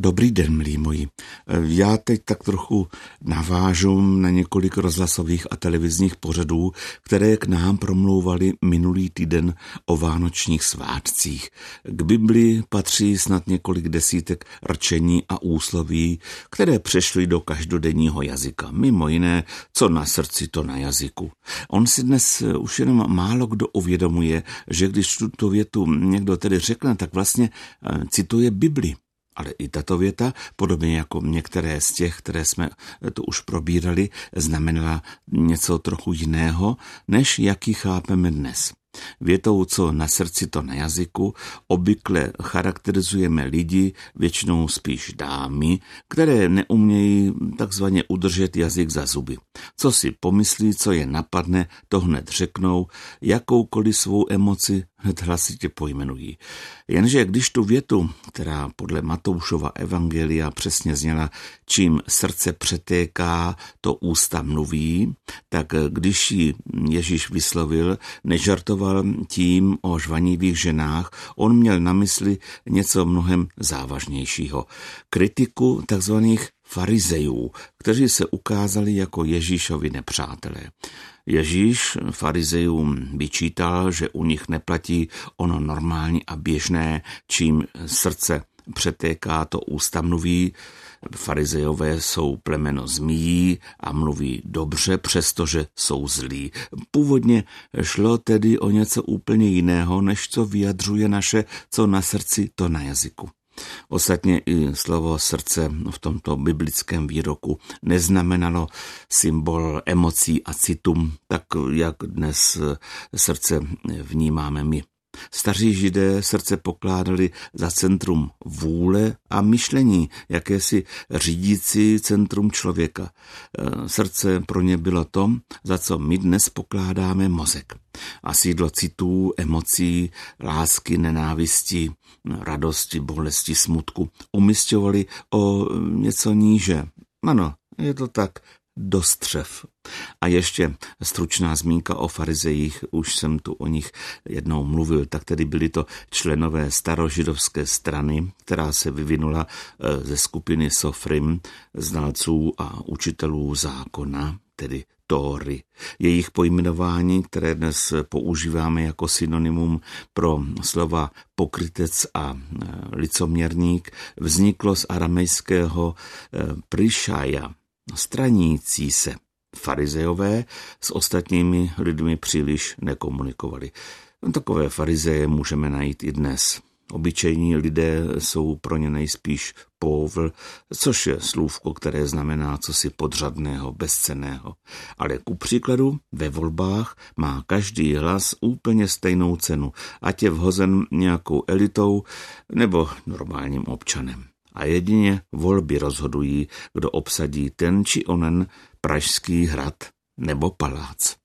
Dobrý den, milí moji. Já teď tak trochu navážu na několik rozhlasových a televizních pořadů, které k nám promlouvali minulý týden o vánočních svátcích. K Bibli patří snad několik desítek rčení a úsloví, které přešly do každodenního jazyka. Mimo jiné, co na srdci, to na jazyku. On si dnes už jenom málo kdo uvědomuje, že když tuto větu někdo tedy řekne, tak vlastně eh, cituje Bibli. Ale i tato věta, podobně jako některé z těch, které jsme tu už probírali, znamenala něco trochu jiného, než jaký chápeme dnes. Větou, co na srdci, to na jazyku, obvykle charakterizujeme lidi, většinou spíš dámy, které neumějí takzvaně udržet jazyk za zuby. Co si pomyslí, co je napadne, to hned řeknou, jakoukoliv svou emoci hned hlasitě pojmenují. Jenže když tu větu, která podle Matoušova evangelia přesně zněla, čím srdce přetéká, to ústa mluví, tak když ji Ježíš vyslovil, nežartoval tím o žvanivých ženách, on měl na mysli něco mnohem závažnějšího. Kritiku takzvaných farizejů, kteří se ukázali jako Ježíšovi nepřátelé. Ježíš farizejům vyčítal, že u nich neplatí ono normální a běžné, čím srdce přetéká, to ústa mluví. Farizejové jsou plemeno zmíjí a mluví dobře, přestože jsou zlí. Původně šlo tedy o něco úplně jiného, než co vyjadřuje naše, co na srdci, to na jazyku. Ostatně i slovo srdce v tomto biblickém výroku neznamenalo symbol emocí a citum, tak jak dnes srdce vnímáme my. Staří židé srdce pokládali za centrum vůle a myšlení, jakési řídící centrum člověka. E, srdce pro ně bylo to, za co my dnes pokládáme mozek. A sídlo citů, emocí, lásky, nenávisti, radosti, bolesti, smutku umistovali o něco níže. Ano, je to tak, do střev. A ještě stručná zmínka o farizejích, už jsem tu o nich jednou mluvil, tak tedy byli to členové starožidovské strany, která se vyvinula eh, ze skupiny Sofrim, znalců a učitelů zákona, tedy Tóry. Jejich pojmenování, které dnes používáme jako synonymum pro slova pokrytec a eh, licoměrník, vzniklo z aramejského eh, prišaja, stranící se. Farizejové s ostatními lidmi příliš nekomunikovali. Takové farizeje můžeme najít i dnes. Obyčejní lidé jsou pro ně nejspíš povl, což je slůvko, které znamená cosi podřadného, bezceného. Ale ku příkladu ve volbách má každý hlas úplně stejnou cenu, ať je vhozen nějakou elitou nebo normálním občanem a jedině volby rozhodují, kdo obsadí ten či onen pražský hrad nebo palác.